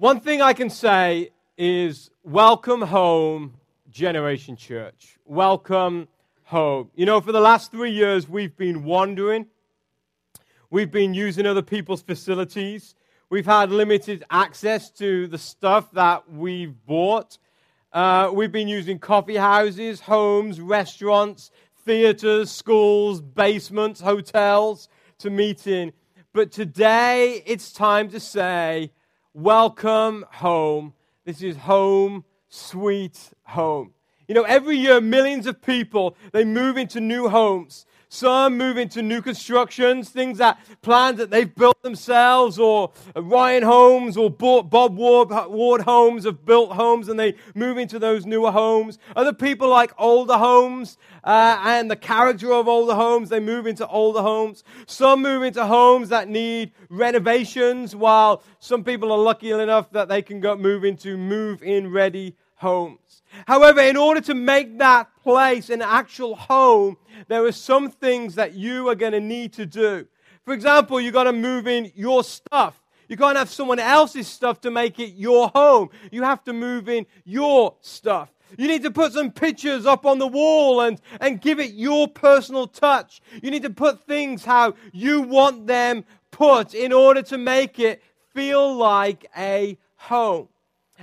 One thing I can say is welcome home, Generation Church. Welcome home. You know, for the last three years, we've been wandering, we've been using other people's facilities, we've had limited access to the stuff that we've bought. Uh, we've been using coffee houses, homes, restaurants, theaters, schools, basements, hotels to meet in. But today it's time to say, Welcome home. This is home, sweet home. You know, every year millions of people they move into new homes. Some move into new constructions, things that plans that they've built themselves, or Ryan Homes or Bob Ward, Ward Homes have built homes and they move into those newer homes. Other people like older homes uh, and the character of older homes, they move into older homes. Some move into homes that need renovations, while some people are lucky enough that they can go move into move in ready homes. However, in order to make that place an actual home, there are some things that you are going to need to do. For example, you've got to move in your stuff. You can't have someone else's stuff to make it your home. You have to move in your stuff. You need to put some pictures up on the wall and, and give it your personal touch. You need to put things how you want them put in order to make it feel like a home.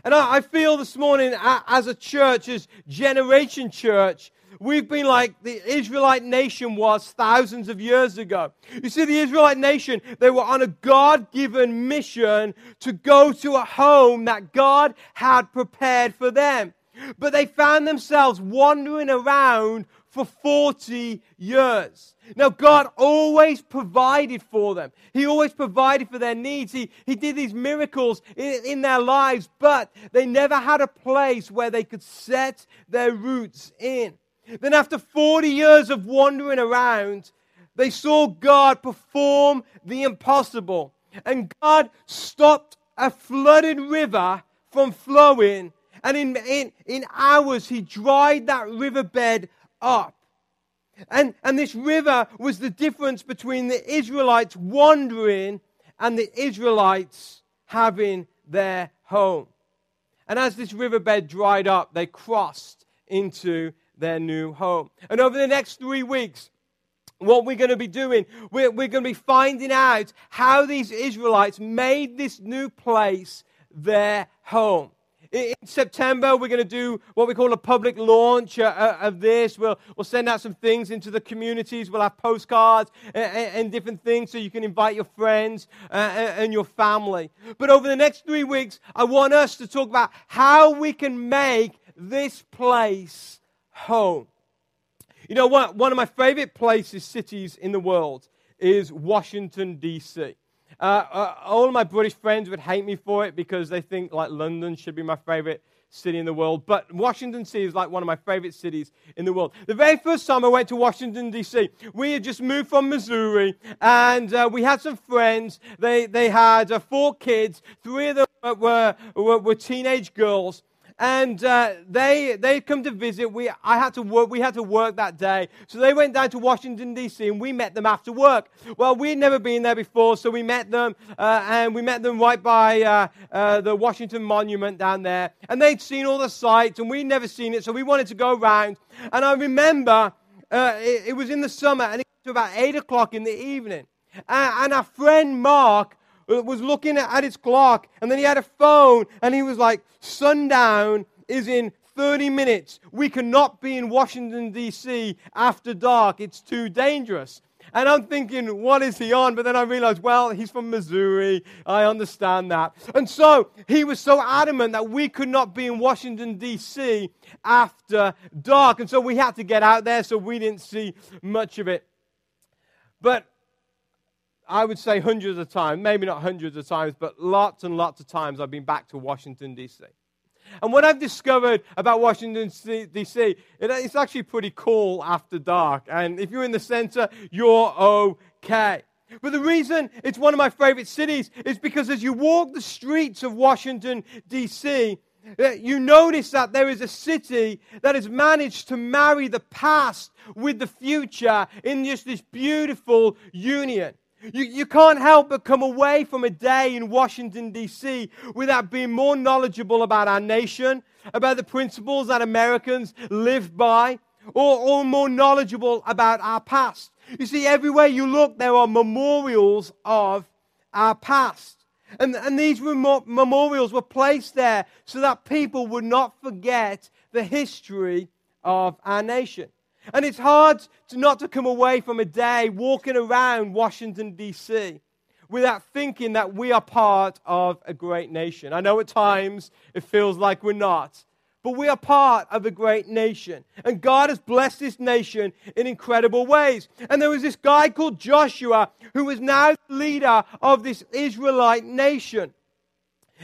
And I, I feel this morning, as a church, as Generation Church, We've been like the Israelite nation was thousands of years ago. You see, the Israelite nation, they were on a God given mission to go to a home that God had prepared for them. But they found themselves wandering around for 40 years. Now, God always provided for them. He always provided for their needs. He, he did these miracles in, in their lives, but they never had a place where they could set their roots in. Then, after 40 years of wandering around, they saw God perform the impossible. And God stopped a flooded river from flowing. And in, in, in hours, He dried that riverbed up. And, and this river was the difference between the Israelites wandering and the Israelites having their home. And as this riverbed dried up, they crossed into their new home. And over the next three weeks, what we're going to be doing, we're, we're going to be finding out how these Israelites made this new place their home. In September, we're going to do what we call a public launch uh, uh, of this. We'll, we'll send out some things into the communities. We'll have postcards and, and different things so you can invite your friends uh, and your family. But over the next three weeks, I want us to talk about how we can make this place home. You know what? One of my favorite places, cities in the world, is Washington, D.C. Uh, uh, all my British friends would hate me for it because they think like London should be my favorite city in the world. But Washington D.C. is like one of my favorite cities in the world. The very first time I went to Washington, D.C., we had just moved from Missouri and uh, we had some friends. They, they had uh, four kids. Three of them were, were, were teenage girls and uh, they they come to visit. We I had to work. We had to work that day, so they went down to Washington D.C. and we met them after work. Well, we'd never been there before, so we met them, uh, and we met them right by uh, uh the Washington Monument down there, and they'd seen all the sights, and we'd never seen it, so we wanted to go around. And I remember uh, it, it, was in the summer, and it was about eight o'clock in the evening, and our friend Mark was looking at his clock, and then he had a phone, and he was like, Sundown is in 30 minutes. We cannot be in Washington, D.C. after dark. It's too dangerous. And I'm thinking, what is he on? But then I realized, well, he's from Missouri. I understand that. And so he was so adamant that we could not be in Washington, D.C. after dark. And so we had to get out there, so we didn't see much of it. But I would say hundreds of times, maybe not hundreds of times, but lots and lots of times I've been back to Washington, D.C. And what I've discovered about Washington, D.C., it's actually pretty cool after dark. And if you're in the center, you're okay. But the reason it's one of my favorite cities is because as you walk the streets of Washington, D.C., uh, you notice that there is a city that has managed to marry the past with the future in just this beautiful union. You, you can't help but come away from a day in Washington, D.C. without being more knowledgeable about our nation, about the principles that Americans live by, or, or more knowledgeable about our past. You see, everywhere you look, there are memorials of our past. And, and these memorials were placed there so that people would not forget the history of our nation. And it's hard to not to come away from a day walking around Washington, D.C. without thinking that we are part of a great nation. I know at times it feels like we're not, but we are part of a great nation. And God has blessed this nation in incredible ways. And there was this guy called Joshua who was now the leader of this Israelite nation.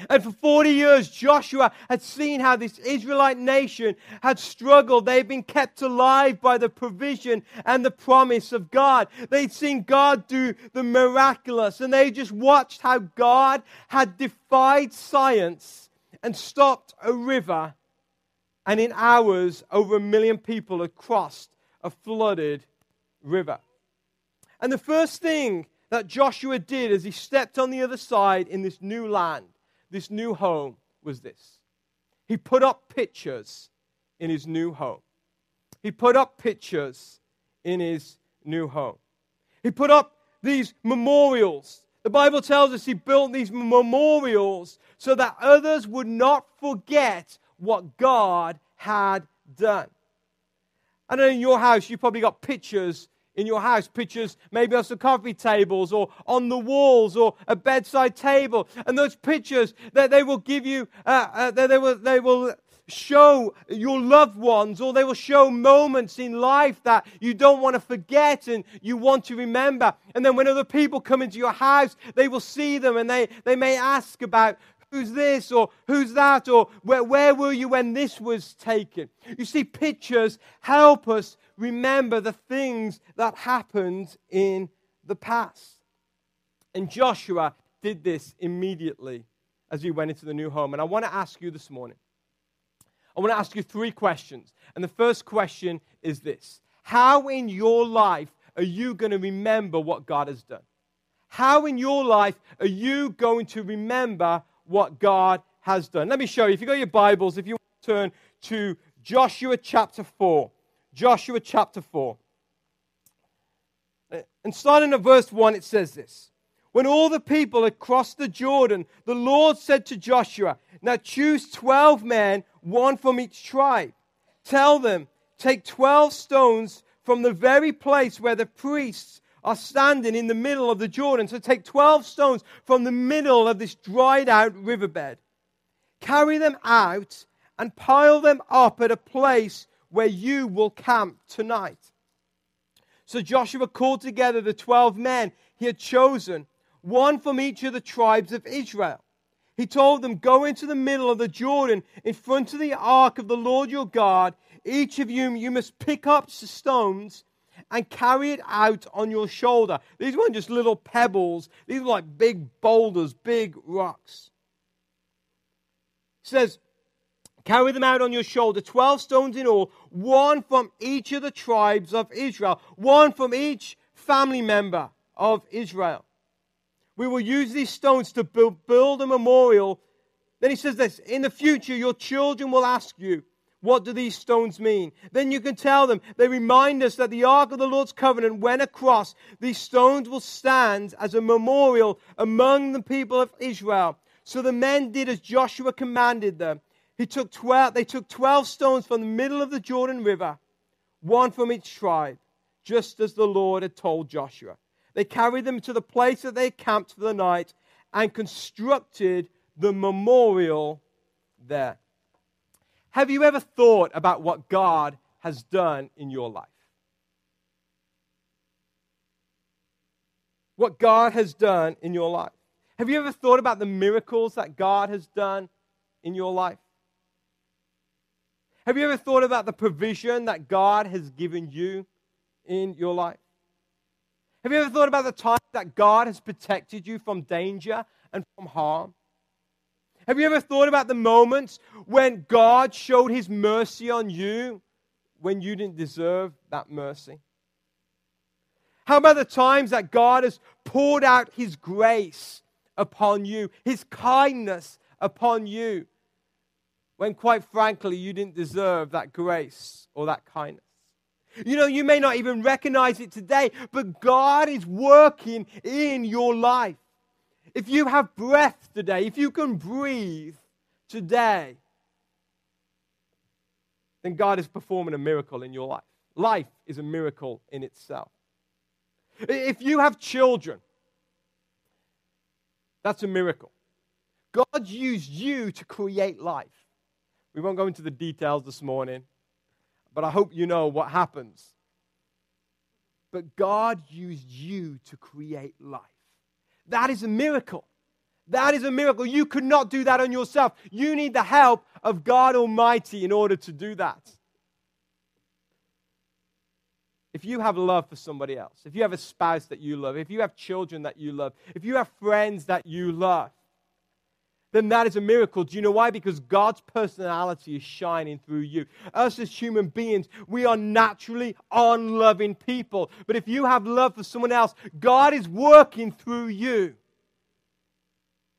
And for 40 years, Joshua had seen how this Israelite nation had struggled. They had been kept alive by the provision and the promise of God. They'd seen God do the miraculous, and they just watched how God had defied science and stopped a river. And in hours, over a million people had crossed a flooded river. And the first thing that Joshua did as he stepped on the other side in this new land this new home was this he put up pictures in his new home. He put up pictures in his new home. He put up these memorials. The Bible tells us he built these memorials so that others would not forget what God had done. I know in your house, you probably got pictures in your house, pictures maybe of some coffee tables or on the walls or a bedside table. And those pictures that they will give you, uh, uh, that they will, they will show your loved ones or they will show moments in life that you don't want to forget and you want to remember. And then when other people come into your house, they will see them and they, they may ask about who's this or who's that or where, where were you when this was taken. You see, pictures help us remember the things that happened in the past. And Joshua did this immediately as he went into the new home. And I want to ask you this morning I want to ask you three questions. And the first question is this How in your life are you going to remember what God has done? How in your life are you going to remember what God has done? Let me show you. If you've got your Bibles, if you want to turn to Joshua chapter 4. Joshua chapter 4. Uh, and starting at verse 1, it says this When all the people had crossed the Jordan, the Lord said to Joshua, Now choose 12 men, one from each tribe. Tell them, Take 12 stones from the very place where the priests are standing in the middle of the Jordan. So take 12 stones from the middle of this dried out riverbed. Carry them out and pile them up at a place where you will camp tonight. So Joshua called together the 12 men he had chosen, one from each of the tribes of Israel. He told them, Go into the middle of the Jordan in front of the ark of the Lord your God. Each of you, you must pick up stones and carry it out on your shoulder. These weren't just little pebbles, these were like big boulders, big rocks. He says, Carry them out on your shoulder, 12 stones in all, one from each of the tribes of Israel, one from each family member of Israel. We will use these stones to build, build a memorial. Then he says this In the future, your children will ask you, What do these stones mean? Then you can tell them. They remind us that the Ark of the Lord's covenant went across. These stones will stand as a memorial among the people of Israel. So the men did as Joshua commanded them. He took 12, they took 12 stones from the middle of the Jordan River, one from each tribe, just as the Lord had told Joshua. They carried them to the place that they camped for the night and constructed the memorial there. Have you ever thought about what God has done in your life? What God has done in your life. Have you ever thought about the miracles that God has done in your life? Have you ever thought about the provision that God has given you in your life? Have you ever thought about the time that God has protected you from danger and from harm? Have you ever thought about the moments when God showed his mercy on you when you didn't deserve that mercy? How about the times that God has poured out His grace upon you, His kindness upon you, when quite frankly you didn't deserve that grace or that kindness? You know, you may not even recognize it today, but God is working in your life. If you have breath today, if you can breathe today, then God is performing a miracle in your life. Life is a miracle in itself. If you have children, that's a miracle. God used you to create life. We won't go into the details this morning, but I hope you know what happens. But God used you to create life. That is a miracle. That is a miracle. You could not do that on yourself. You need the help of God Almighty in order to do that. If you have love for somebody else, if you have a spouse that you love, if you have children that you love, if you have friends that you love, then that is a miracle. Do you know why? Because God's personality is shining through you. Us as human beings, we are naturally unloving people. But if you have love for someone else, God is working through you.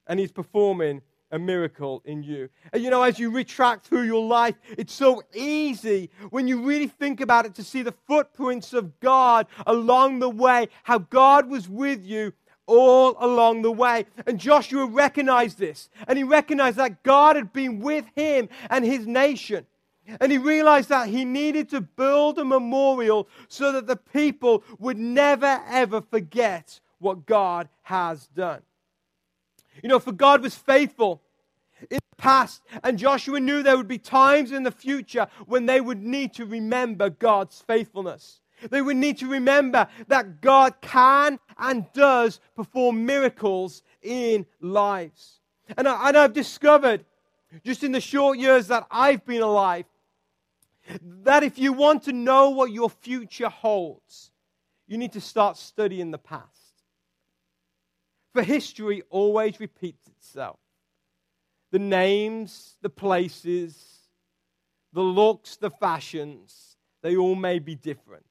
And He's performing a miracle in you. And you know, as you retract through your life, it's so easy when you really think about it to see the footprints of God along the way, how God was with you all along the way. And Joshua recognized this, and he recognized that God had been with him and his nation. And he realized that he needed to build a memorial so that the people would never, ever forget what God has done. You know, for God was faithful in the past, and Joshua knew there would be times in the future when they would need to remember God's faithfulness. They would need to remember that God can and does perform miracles in lives. And, I, and I've discovered, just in the short years that I've been alive, that if you want to know what your future holds, you need to start studying the past. For history always repeats itself. The names, the places, the looks, the fashions, they all may be different.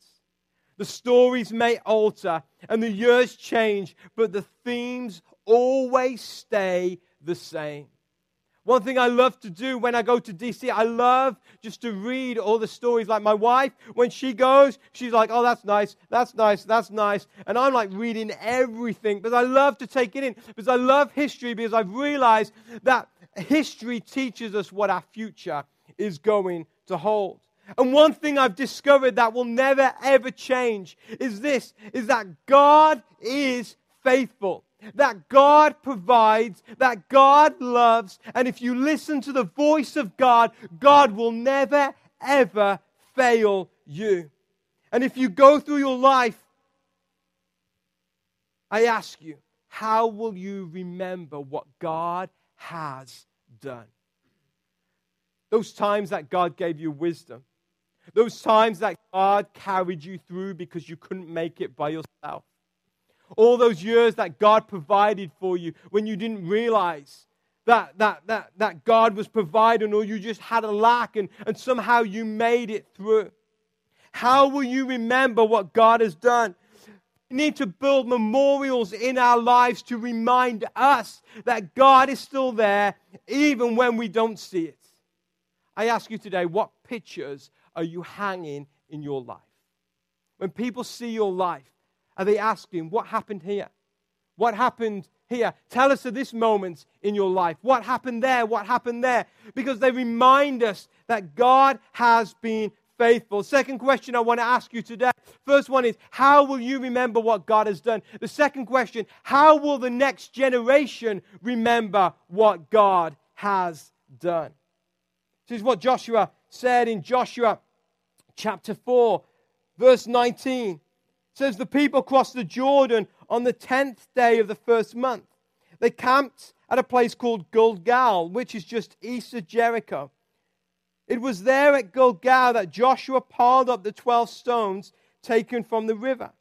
The stories may alter and the years change, but the themes always stay the same. One thing I love to do when I go to DC, I love just to read all the stories. Like my wife, when she goes, she's like, oh, that's nice, that's nice, that's nice. And I'm like reading everything because I love to take it in because I love history because I've realized that history teaches us what our future is going to hold. And one thing I've discovered that will never ever change is this is that God is faithful. That God provides, that God loves, and if you listen to the voice of God, God will never ever fail you. And if you go through your life, I ask you, how will you remember what God has done? Those times that God gave you wisdom, those times that God carried you through because you couldn't make it by yourself. All those years that God provided for you when you didn't realize that, that, that, that God was providing or you just had a lack and, and somehow you made it through. How will you remember what God has done? We need to build memorials in our lives to remind us that God is still there even when we don't see it. I ask you today, what pictures are you hanging in your life? When people see your life, are they asking, What happened here? What happened here? Tell us of this moment in your life. What happened there? What happened there? Because they remind us that God has been faithful. Second question I want to ask you today. First one is, how will you remember what God has done? The second question, how will the next generation remember what God has done? This is what Joshua said in Joshua chapter 4, verse 19. It says, The people crossed the Jordan on the 10th day of the first month. They camped at a place called Gilgal, which is just east of Jericho. It was there at Gilgal that Joshua piled up the 12 stones taken from the river.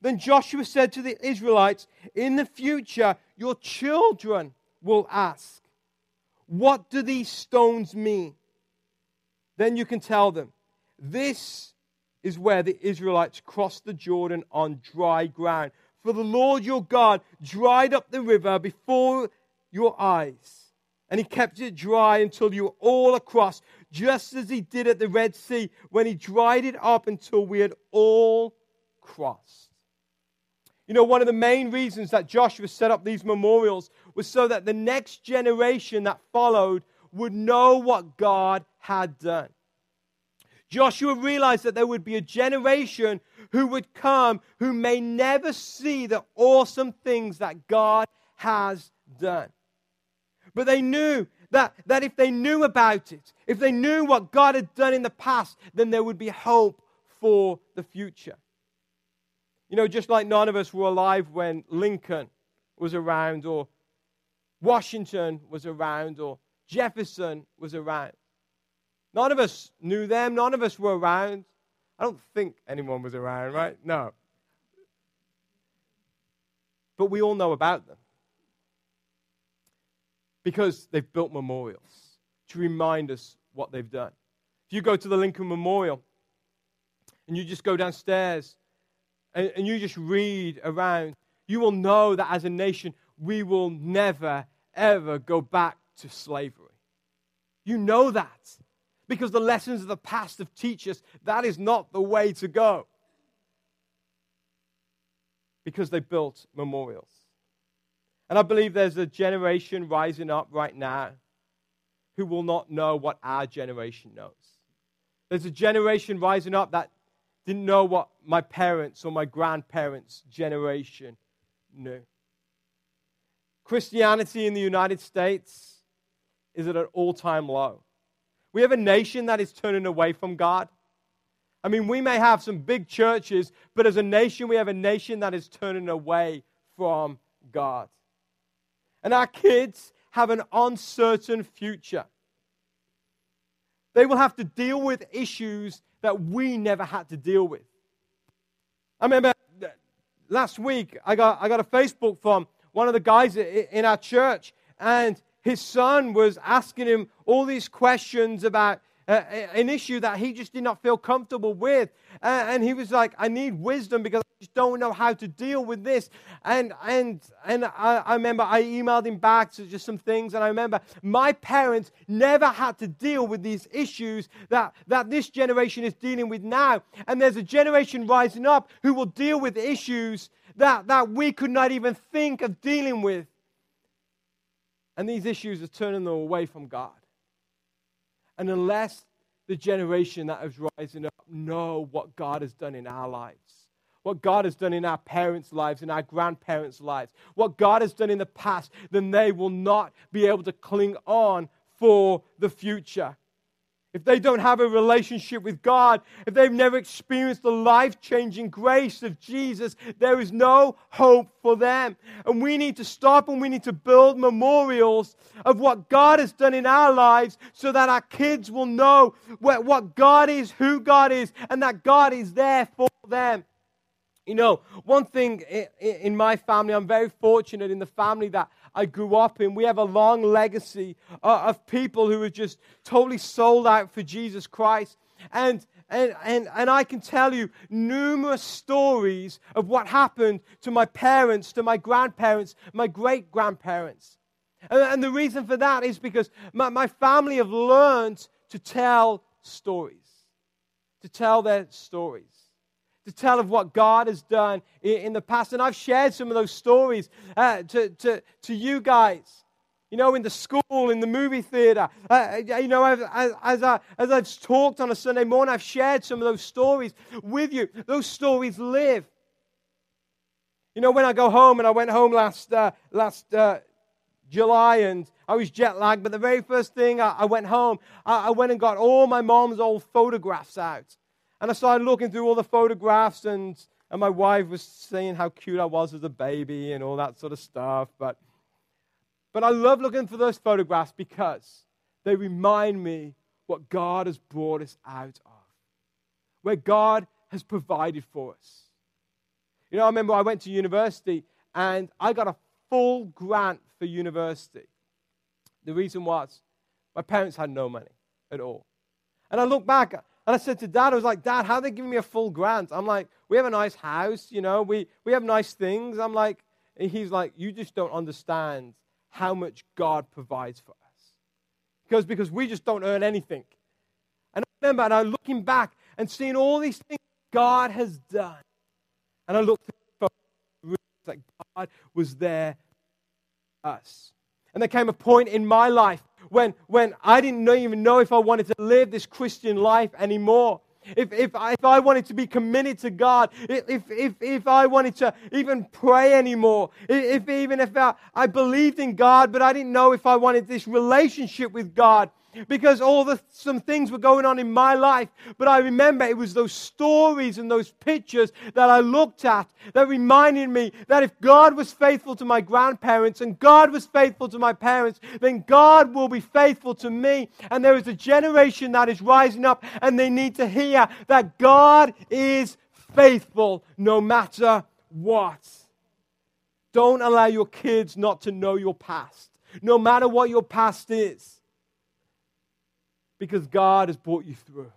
Then Joshua said to the Israelites, In the future, your children will ask, What do these stones mean? Then you can tell them, This is where the Israelites crossed the Jordan on dry ground. For the Lord your God dried up the river before your eyes, and he kept it dry until you were all across, just as he did at the Red Sea when he dried it up until we had all crossed. You know, one of the main reasons that Joshua set up these memorials was so that the next generation that followed would know what God had done. Joshua realized that there would be a generation who would come who may never see the awesome things that God has done. But they knew that, that if they knew about it, if they knew what God had done in the past, then there would be hope for the future. You know, just like none of us were alive when Lincoln was around, or Washington was around, or Jefferson was around. None of us knew them. None of us were around. I don't think anyone was around, right? No. But we all know about them because they've built memorials to remind us what they've done. If you go to the Lincoln Memorial and you just go downstairs and, and you just read around, you will know that as a nation, we will never, ever go back to slavery. You know that because the lessons of the past have teach us that is not the way to go. Because they built memorials. And I believe there's a generation rising up right now who will not know what our generation knows. There's a generation rising up that didn't know what my parents or my grandparents' generation knew. Christianity in the United States is at an all time low. We have a nation that is turning away from God. I mean, we may have some big churches, but as a nation, we have a nation that is turning away from God. And our kids have an uncertain future. They will have to deal with issues that we never had to deal with. I remember last week, I got, I got a Facebook from one of the guys in our church, and his son was asking him all these questions about uh, an issue that he just did not feel comfortable with. Uh, and he was like, I need wisdom because I just don't know how to deal with this. And, and, and I, I remember I emailed him back to just some things. And I remember my parents never had to deal with these issues that, that this generation is dealing with now. And there's a generation rising up who will deal with issues that, that we could not even think of dealing with. And these issues are turning them away from God. And unless the generation that is rising up know what God has done in our lives, what God has done in our parents' lives, in our grandparents' lives, what God has done in the past, then they will not be able to cling on for the future if they don't have a relationship with God, if they've never experienced the life changing grace of Jesus, there is no hope for them. And we need to stop and we need to build memorials of what God has done in our lives so that our kids will know what God is, who God is, and that God is there for them. You know, one thing in my family, I'm very fortunate in the family that I grew up in. We have a long legacy uh, of people who are just totally sold out for Jesus Christ. And, and, and, and I can tell you numerous stories of what happened to my parents, to my grandparents, my great grandparents. And, and the reason for that is because my, my family have learned to tell stories, to tell their stories to tell of what God has done in, the past. And I've shared some of those stories uh, to, to, to you guys. You know, in the school, in the movie theater. Uh, you know, as, as, I, as I've talked on a Sunday morning, I've shared some of those stories with you. Those stories live. You know, when I go home, and I went home last, uh, last uh, July and I was jet lagged, but the very first thing I, I went home, I, I, went and got all my mom's old photographs out. And I started looking through all the photographs, and, and my wife was saying how cute I was as a baby and all that sort of stuff. But, but I love looking for those photographs because they remind me what God has brought us out of, where God has provided for us. You know, I remember I went to university and I got a full grant for university. The reason was my parents had no money at all. And I look back And I said to dad, I was like, Dad, how are they giving me a full grant? I'm like, we have a nice house, you know, we, we have nice things. I'm like, he's like, you just don't understand how much God provides for us. Because, because we just don't earn anything. And I remember, I'm looking back and seeing all these things God has done. And I looked at that God was there us. And there came a point in my life when, when I didn't even know if I wanted to live this Christian life anymore. If, if, I, if I wanted to be committed to God, if, if, if I wanted to even pray anymore, if even if I, I believed in God, but I didn't know if I wanted this relationship with God, because all the some things were going on in my life. But i remember it was those stories and those pictures that i looked at that reminded me that if god was faithful to my grandparents and god was faithful to my parents then god will be faithful to me. And there is a generation that is rising up and they need to hear that god is faithful no matter what. Don't allow your kids not to know your past no matter what your past is because God has brought you through.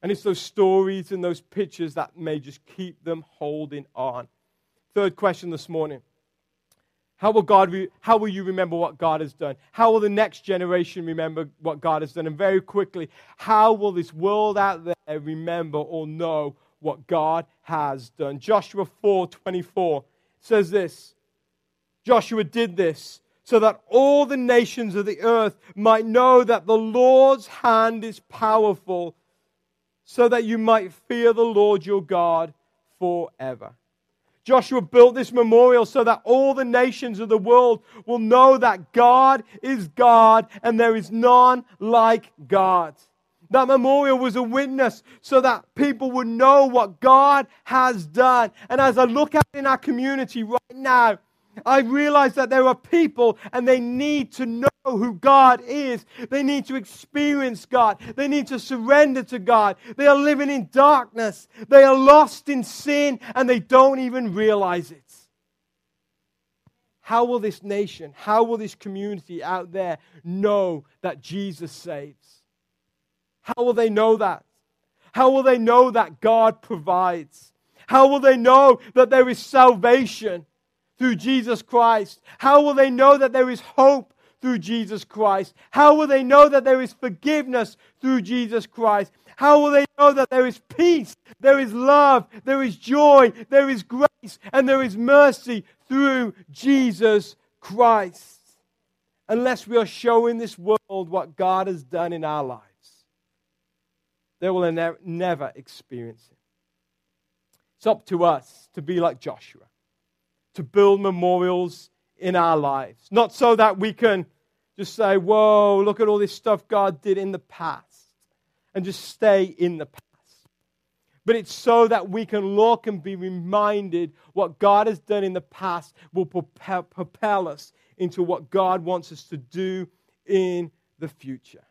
And it's those stories and those pictures that may just keep them holding on. Third question this morning. How will, God re- how will you remember what God has done? How will the next generation remember what God has done? And very quickly, how will this world out there remember or know what God has done? Joshua 4 24 says this Joshua did this so that all the nations of the earth might know that the Lord's hand is powerful, so that you might fear the Lord your God forever. Joshua built this memorial so that all the nations of the world will know that God is God and there is none like God. That memorial was a witness so that people would know what God has done. And as I look at in our community right now, I realize that there are people and they need to know who God is. They need to experience God. They need to surrender to God. They are living in darkness. They are lost in sin and they don't even realize it. How will this nation, how will this community out there know that Jesus saves? How will they know that? How will they know that God provides? How will they know that there is salvation? Through Jesus Christ? How will they know that there is hope through Jesus Christ? How will they know that there is forgiveness through Jesus Christ? How will they know that there is peace, there is love, there is joy, there is grace, and there is mercy through Jesus Christ? Unless we are showing this world what God has done in our lives, they will never experience it. It's up to us to be like Joshua to build memorials in our lives. Not so that we can just say, whoa, look at all this stuff God did in the past, and just stay in the past. But it's so that we can look and be reminded what God has done in the past will propel, us into what God wants us to do in the future.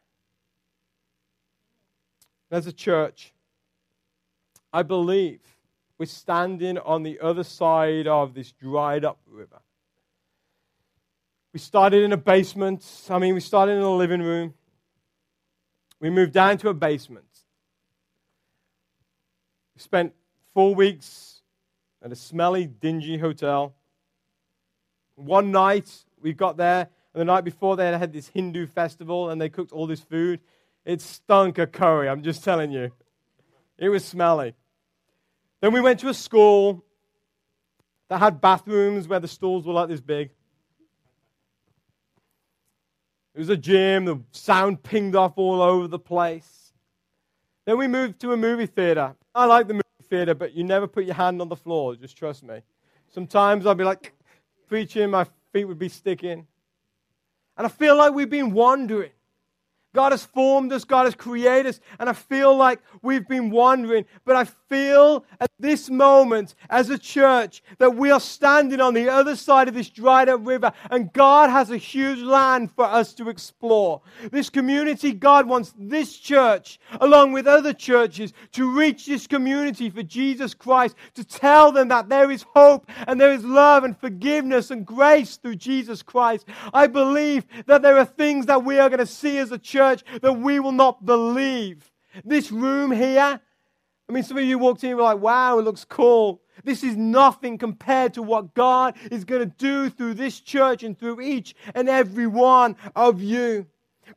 As a church, I believe we're standing on the other side of this dried up river. We started in a basement. I mean, we started in a living room. We moved down to a basement. We spent four weeks at a smelly, dingy hotel. One night, we got there, and the night before, they had this Hindu festival, and they cooked all this food. It stunk of curry, I'm just telling you. It was smelly. Then we went to a school that had bathrooms where the stalls were like this big. It was a gym, the sound pinged off all over the place. Then we moved to a movie theater. I like the movie theater, but you never put your hand on the floor, just trust me. Sometimes I'd be like preaching, my feet would be sticking. And I feel like we've been wandering. God has formed us, God has created us, and I feel like we've been wandering. But I feel at this moment as a church that we are standing on the other side of this dried up river, and God has a huge land for us to explore. This community, God wants this church, along with other churches, to reach this community for Jesus Christ, to tell them that there is hope and there is love and forgiveness and grace through Jesus Christ. I believe that there are things that we are going to see as a church church that we will not believe. This room here, I mean, some of you walked in and were like, wow, it looks cool. This is nothing compared to what God is going to do through this church and through each and every one of you.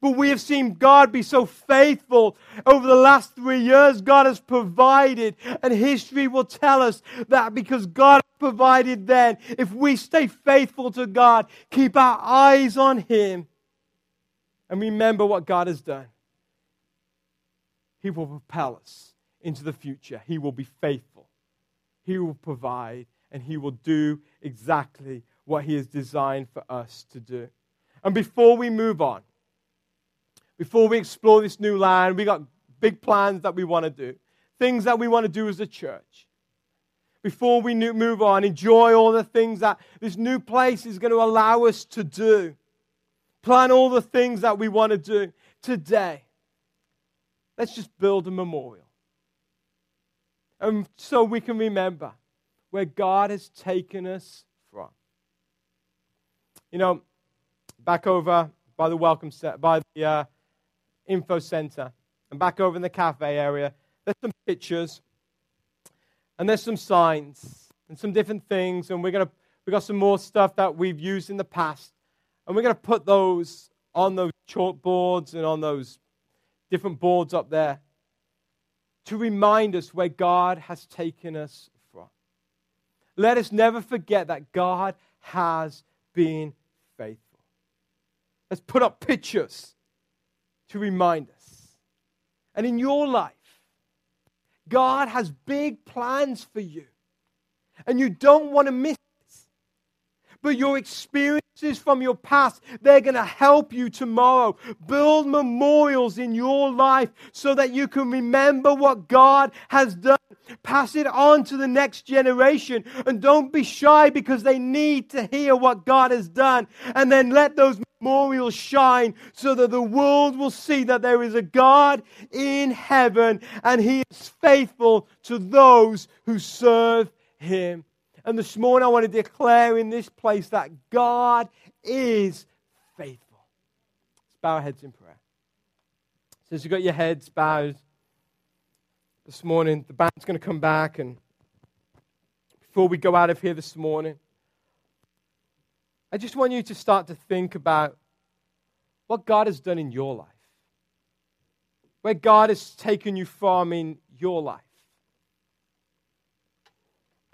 But we have seen God be so faithful over the last three years. God has provided, and history will tell us that because God provided then, if we stay faithful to God, keep our eyes on Him, and remember what God has done, He will propel us into the future. He will be faithful, He will provide, and He will do exactly what He has designed for us to do. And before we move on, before we explore this new land, we got big plans that we want to do, things that we want to do as a church. Before we move on, enjoy all the things that this new place is going to allow us to do. Plan all the things that we want to do today. Let's just build a memorial. And so we can remember where God has taken us from. You know, back over by the welcome set, by the uh, info center. And back over in the cafe area, there's some pictures and there's some signs and some different things. And we're to, we got some more stuff that we've used in the past. And we're going to put those on those chalkboards and on those different boards up there to remind us where God has taken us from. Let us never forget that God has been faithful. Let's put up pictures to remind us. And in your life, God has big plans for you. And you don't want to miss. But your experiences from your past, they're going to help you tomorrow. Build memorials in your life so that you can remember what God has done. Pass it on to the next generation. And don't be shy because they need to hear what God has done. And then let those memorials shine so that the world will see that there is a God in heaven and he is faithful to those who serve him. And this morning I want to declare in this place that God is faithful. Let's bow our heads in prayer. Since you've got your heads bowed this morning, the band's going to come back. And before we go out of here this morning, I just want you to start to think about what God has done in your life, where God has taken you from in your life.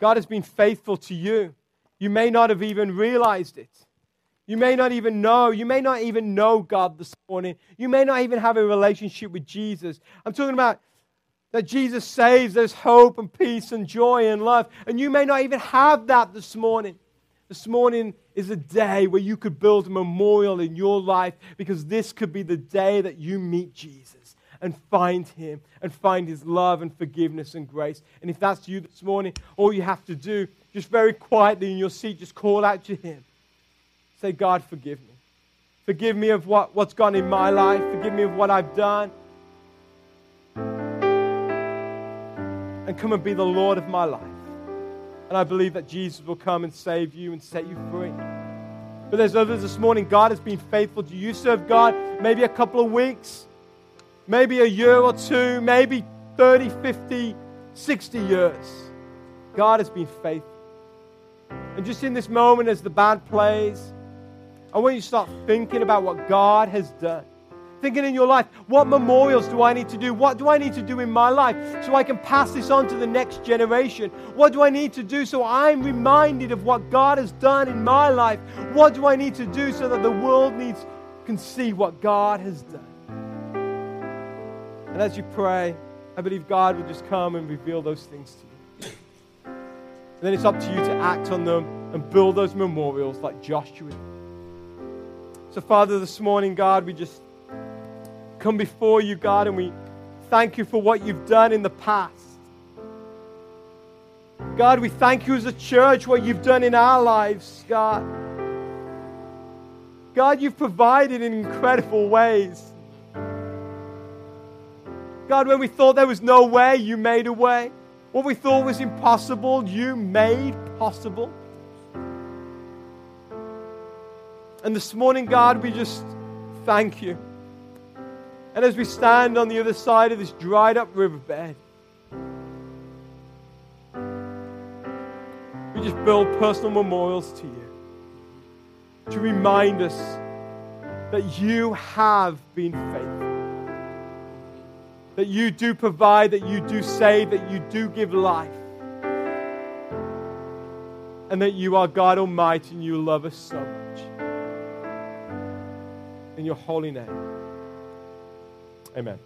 God has been faithful to you. You may not have even realized it. You may not even know. You may not even know God this morning. You may not even have a relationship with Jesus. I'm talking about that Jesus saves, there's hope and peace and joy and love. And you may not even have that this morning. This morning is a day where you could build a memorial in your life because this could be the day that you meet Jesus and find him and find his love and forgiveness and grace. And if that's you this morning, all you have to do, just very quietly in your seat, just call out to him. Say, God, forgive me. Forgive me of what, what's gone in my life. Forgive me of what I've done. And come and be the Lord of my life. And I believe that Jesus will come and save you and set you free. But there's others this morning. God has been faithful to you. Serve God maybe a couple of weeks, maybe a year or two, maybe 30, 50, 60 years. God has been faithful. And just in this moment, as the band plays, I want you to start thinking about what God has done thinking in your life, what memorials do I need to do? What do I need to do in my life so I can pass this on to the next generation? What do I need to do so I'm reminded of what God has done in my life? What do I need to do so that the world needs can see what God has done? And as you pray, I believe God will just come and reveal those things to you. And then it's up to you to act on them and build those memorials like Joshua. So, Father, this morning, God, we just come before you, God, and we thank you for what you've done in the past. God, we thank you as a church what you've done in our lives, God. God, you've provided in incredible ways. God, when we thought there was no way, you made a way. What we thought was impossible, you made possible. And this morning, God, we just thank you. And as we stand on the other side of this dried up riverbed, we just build personal memorials to you to remind us that you have been faithful, that you do provide, that you do save, that you do give life, and that you are God Almighty and you love us so much. In your holy name. Amen.